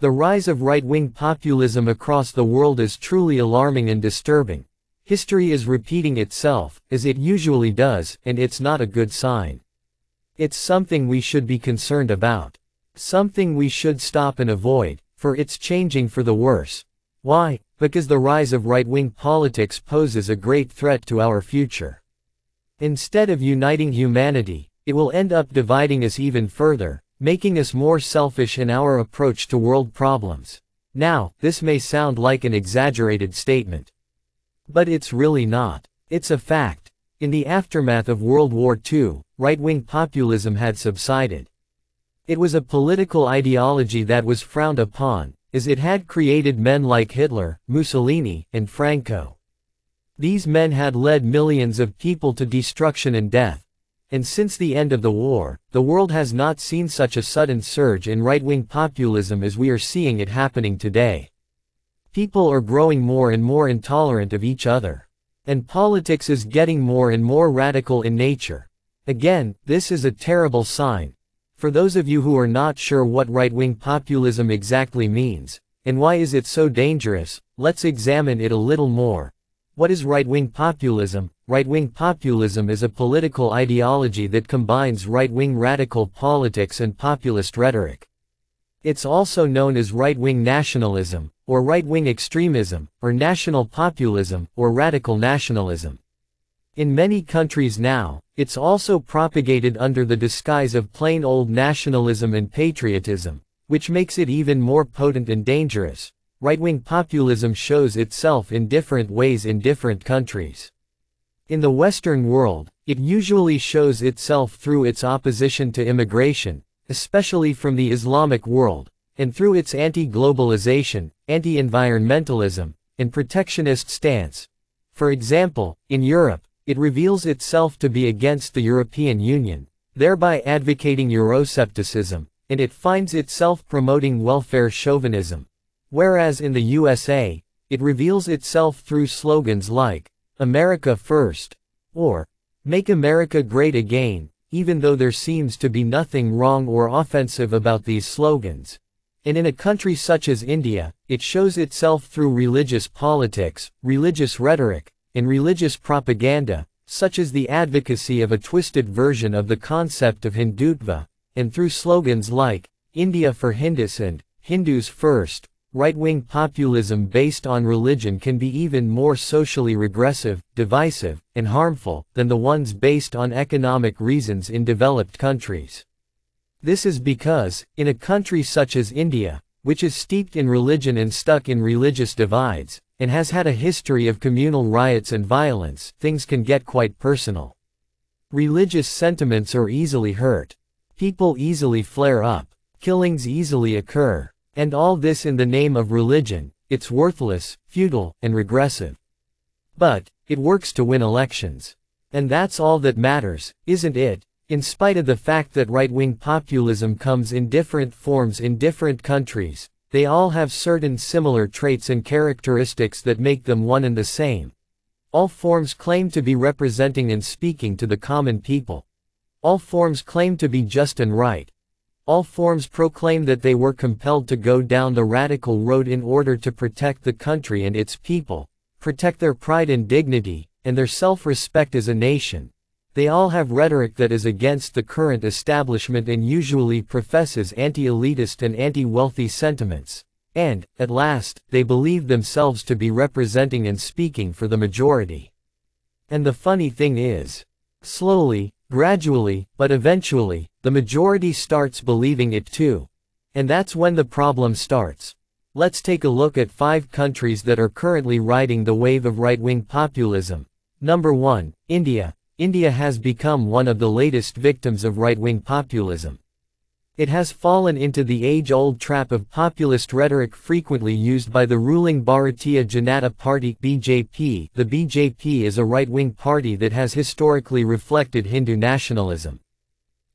The rise of right-wing populism across the world is truly alarming and disturbing. History is repeating itself, as it usually does, and it's not a good sign. It's something we should be concerned about. Something we should stop and avoid, for it's changing for the worse. Why? Because the rise of right-wing politics poses a great threat to our future. Instead of uniting humanity, it will end up dividing us even further, making us more selfish in our approach to world problems. Now, this may sound like an exaggerated statement. But it's really not. It's a fact. In the aftermath of World War II, right-wing populism had subsided. It was a political ideology that was frowned upon, as it had created men like Hitler, Mussolini, and Franco. These men had led millions of people to destruction and death, and since the end of the war, the world has not seen such a sudden surge in right-wing populism as we are seeing it happening today. People are growing more and more intolerant of each other. And politics is getting more and more radical in nature. Again, this is a terrible sign. For those of you who are not sure what right-wing populism exactly means, and why is it so dangerous, let's examine it a little more. What is right-wing populism? Right-wing populism is a political ideology that combines right-wing radical politics and populist rhetoric. It's also known as right-wing nationalism, or right-wing extremism, or national populism, or radical nationalism. In many countries now, it's also propagated under the disguise of plain old nationalism and patriotism, which makes it even more potent and dangerous. Right-wing populism shows itself in different ways in different countries. In the Western world, it usually shows itself through its opposition to immigration, especially from the Islamic world, and through its anti-globalization, anti-environmentalism, and protectionist stance. For example, in Europe, it reveals itself to be against the European Union, thereby advocating Euroscepticism, and it finds itself promoting welfare chauvinism, Whereas in the USA, it reveals itself through slogans like, America First, or, Make America Great Again, even though there seems to be nothing wrong or offensive about these slogans. And in a country such as India, it shows itself through religious politics, religious rhetoric, and religious propaganda, such as the advocacy of a twisted version of the concept of Hindutva, and through slogans like, India for Hindus and Hindus First, Right-wing populism based on religion can be even more socially regressive, divisive, and harmful than the ones based on economic reasons in developed countries. This is because, in a country such as India, which is steeped in religion and stuck in religious divides, and has had a history of communal riots and violence, things can get quite personal. Religious sentiments are easily hurt. People easily flare up. Killings easily occur. And all this in the name of religion, it's worthless, futile, and regressive. But, it works to win elections. And that's all that matters, isn't it? In spite of the fact that right-wing populism comes in different forms in different countries, they all have certain similar traits and characteristics that make them one and the same. All forms claim to be representing and speaking to the common people. All forms claim to be just and right, all forms proclaim that they were compelled to go down the radical road in order to protect the country and its people, protect their pride and dignity, and their self-respect as a nation. They all have rhetoric that is against the current establishment and usually professes anti-elitist and anti-wealthy sentiments. And, at last, they believe themselves to be representing and speaking for the majority. And the funny thing is, slowly, Gradually, but eventually, the majority starts believing it too. And that's when the problem starts. Let's take a look at five countries that are currently riding the wave of right-wing populism. Number 1, India. India has become one of the latest victims of right-wing populism. It has fallen into the age-old trap of populist rhetoric frequently used by the ruling Bharatiya Janata Party BJP. The BJP is a right-wing party that has historically reflected Hindu nationalism.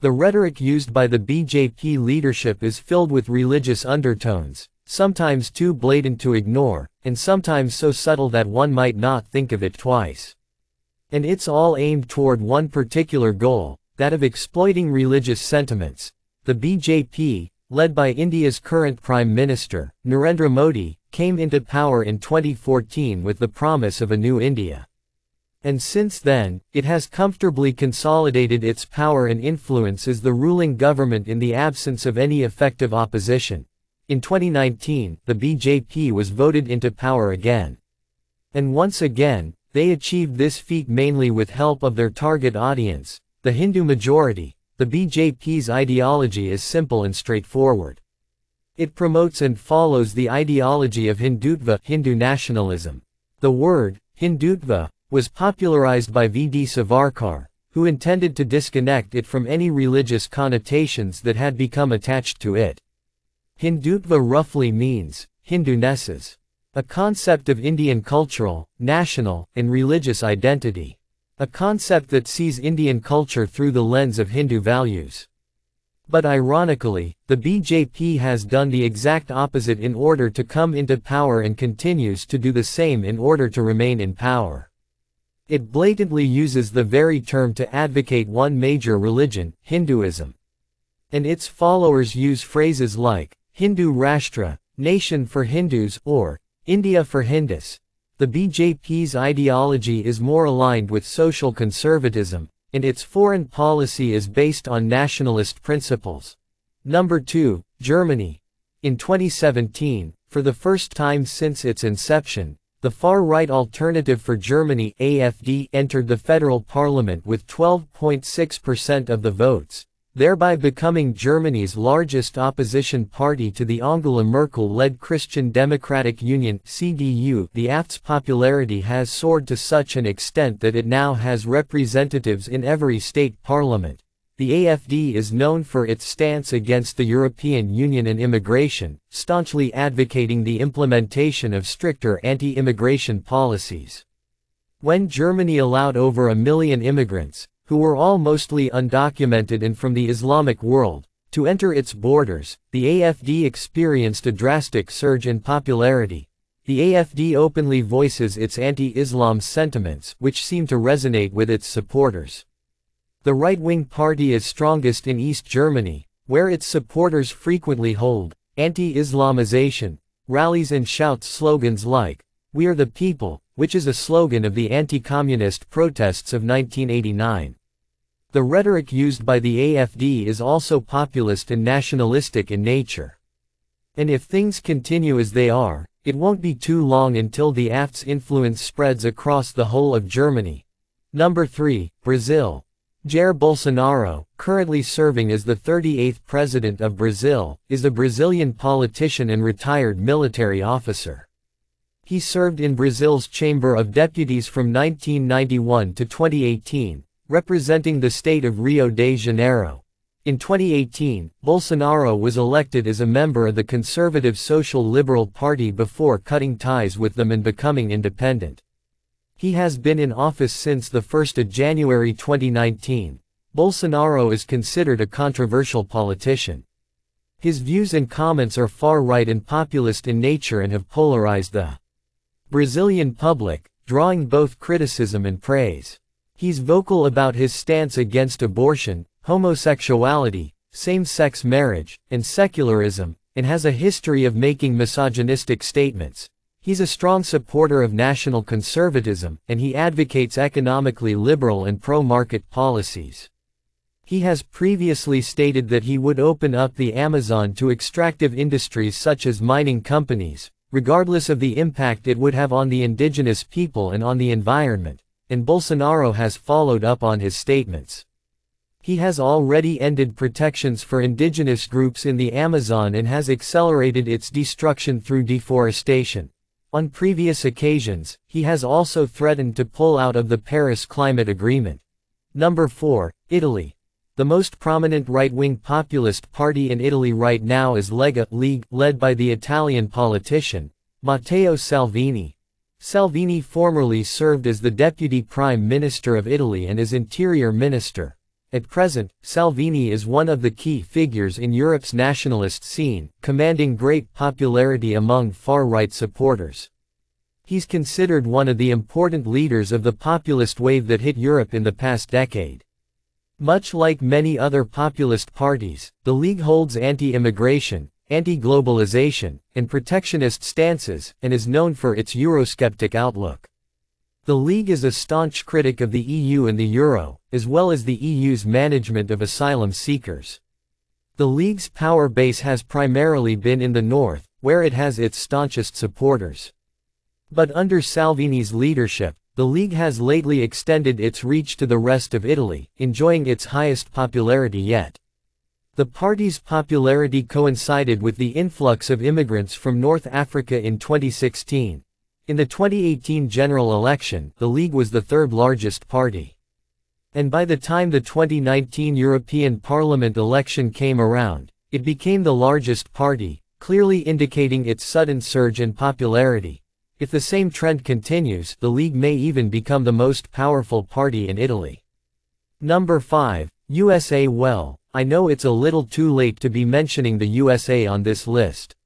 The rhetoric used by the BJP leadership is filled with religious undertones, sometimes too blatant to ignore, and sometimes so subtle that one might not think of it twice. And it's all aimed toward one particular goal, that of exploiting religious sentiments, the BJP, led by India's current Prime Minister, Narendra Modi, came into power in 2014 with the promise of a new India. And since then, it has comfortably consolidated its power and influence as the ruling government in the absence of any effective opposition. In 2019, the BJP was voted into power again. And once again, they achieved this feat mainly with help of their target audience, the Hindu majority. The BJP's ideology is simple and straightforward. It promotes and follows the ideology of Hindutva, Hindu nationalism. The word, Hindutva, was popularized by V. D. Savarkar, who intended to disconnect it from any religious connotations that had become attached to it. Hindutva roughly means, Hindunesses. A concept of Indian cultural, national, and religious identity. A concept that sees Indian culture through the lens of Hindu values. But ironically, the BJP has done the exact opposite in order to come into power and continues to do the same in order to remain in power. It blatantly uses the very term to advocate one major religion, Hinduism. And its followers use phrases like, Hindu Rashtra, Nation for Hindus, or, India for Hindus. The BJP's ideology is more aligned with social conservatism, and its foreign policy is based on nationalist principles. Number 2, Germany. In 2017, for the first time since its inception, the far-right Alternative for Germany AFD entered the federal parliament with 12.6% of the votes, thereby becoming Germany's largest opposition party to the Angela Merkel-led Christian Democratic Union CDU. The AFD's popularity has soared to such an extent that it now has representatives in every state parliament. The AFD is known for its stance against the European Union and immigration, staunchly advocating the implementation of stricter anti-immigration policies. When Germany allowed over a million immigrants, who were all mostly undocumented and from the Islamic world, to enter its borders, the AFD experienced a drastic surge in popularity. The AFD openly voices its anti-Islam sentiments, which seem to resonate with its supporters. The right-wing party is strongest in East Germany, where its supporters frequently hold anti-Islamization rallies and shout slogans like, We are the people, which is a slogan of the anti-communist protests of 1989. The rhetoric used by the AFD is also populist and nationalistic in nature. And if things continue as they are, it won't be too long until the AFD's influence spreads across the whole of Germany. Number 3, Brazil. Jair Bolsonaro, currently serving as the 38th president of Brazil, is a Brazilian politician and retired military officer. He served in Brazil's Chamber of Deputies from 1991 to 2018, representing the state of Rio de Janeiro. In 2018, Bolsonaro was elected as a member of the conservative Social Liberal Party before cutting ties with them and becoming independent. He has been in office since the 1st of January 2019. Bolsonaro is considered a controversial politician. His views and comments are far-right and populist in nature and have polarized the Brazilian public, drawing both criticism and praise. He's vocal about his stance against abortion, homosexuality, same-sex marriage, and secularism, and has a history of making misogynistic statements. He's a strong supporter of national conservatism, and he advocates economically liberal and pro-market policies. He has previously stated that he would open up the Amazon to extractive industries such as mining companies, regardless of the impact it would have on the indigenous people and on the environment, and Bolsonaro has followed up on his statements. He has already ended protections for indigenous groups in the Amazon and has accelerated its destruction through deforestation. On previous occasions, he has also threatened to pull out of the Paris Climate Agreement. Number 4, Italy. The most prominent right-wing populist party in Italy right now is Lega League, led by the Italian politician, Matteo Salvini. Salvini formerly served as the Deputy Prime Minister of Italy and as Interior Minister. At present, Salvini is one of the key figures in Europe's nationalist scene, commanding great popularity among far-right supporters. He's considered one of the important leaders of the populist wave that hit Europe in the past decade. Much like many other populist parties, the League holds anti-immigration, anti-globalization, and protectionist stances, and is known for its Eurosceptic outlook. The League is a staunch critic of the EU and the Euro, as well as the EU's management of asylum seekers. The League's power base has primarily been in the north, where it has its staunchest supporters. But under Salvini's leadership, the League has lately extended its reach to the rest of Italy, enjoying its highest popularity yet. The party's popularity coincided with the influx of immigrants from North Africa in 2016. In the 2018 general election, the League was the third largest party. And by the time the 2019 European Parliament election came around, it became the largest party, clearly indicating its sudden surge in popularity. If the same trend continues, the League may even become the most powerful party in Italy. Number 5, USA Well, I know it's a little too late to be mentioning the USA on this list.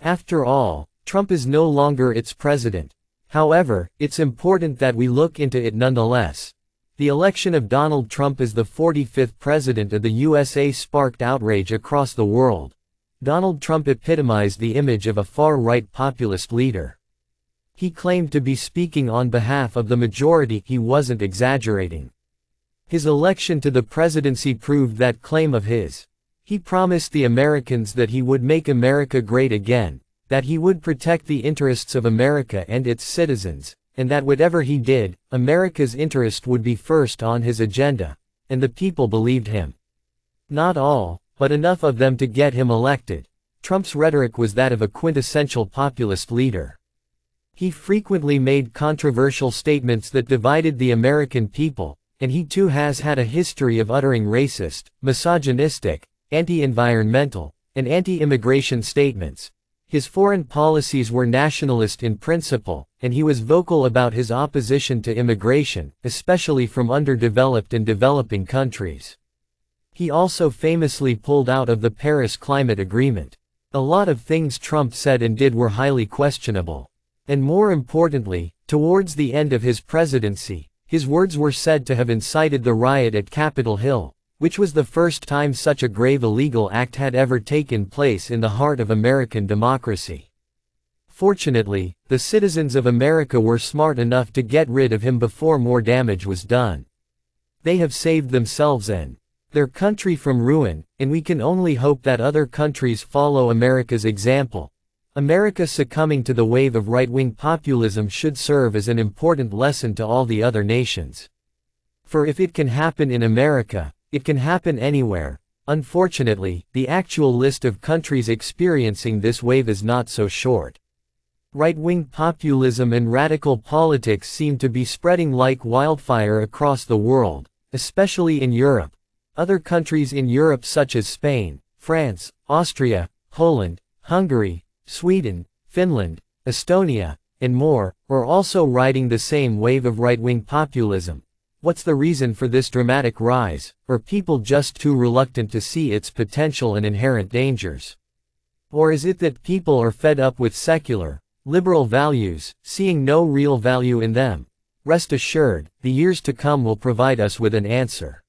After all, Trump is no longer its president. However, it's important that we look into it nonetheless. The election of Donald Trump as the 45th president of the USA sparked outrage across the world. Donald Trump epitomized the image of a far-right populist leader. He claimed to be speaking on behalf of the majority, he wasn't exaggerating. His election to the presidency proved that claim of his. He promised the Americans that he would make America great again, that he would protect the interests of America and its citizens, and that whatever he did, America's interest would be first on his agenda, and the people believed him. Not all, but enough of them to get him elected. Trump's rhetoric was that of a quintessential populist leader. He frequently made controversial statements that divided the American people, and he too has had a history of uttering racist, misogynistic, anti-environmental, and anti-immigration statements. His foreign policies were nationalist in principle, and he was vocal about his opposition to immigration, especially from underdeveloped and developing countries. He also famously pulled out of the Paris Climate Agreement. A lot of things Trump said and did were highly questionable. And more importantly, towards the end of his presidency, his words were said to have incited the riot at Capitol Hill, which was the first time such a grave illegal act had ever taken place in the heart of American democracy. Fortunately, the citizens of America were smart enough to get rid of him before more damage was done. They have saved themselves and their country from ruin, and we can only hope that other countries follow America's example, America succumbing to the wave of right-wing populism should serve as an important lesson to all the other nations. For if it can happen in America, it can happen anywhere. Unfortunately, the actual list of countries experiencing this wave is not so short. Right-wing populism and radical politics seem to be spreading like wildfire across the world, especially in Europe. Other countries in Europe such as Spain, France, Austria, Poland, Hungary, Sweden, Finland, Estonia, and more, are also riding the same wave of right-wing populism. What's the reason for this dramatic rise? Are people just too reluctant to see its potential and inherent dangers? Or is it that people are fed up with secular, liberal values, seeing no real value in them? Rest assured, the years to come will provide us with an answer.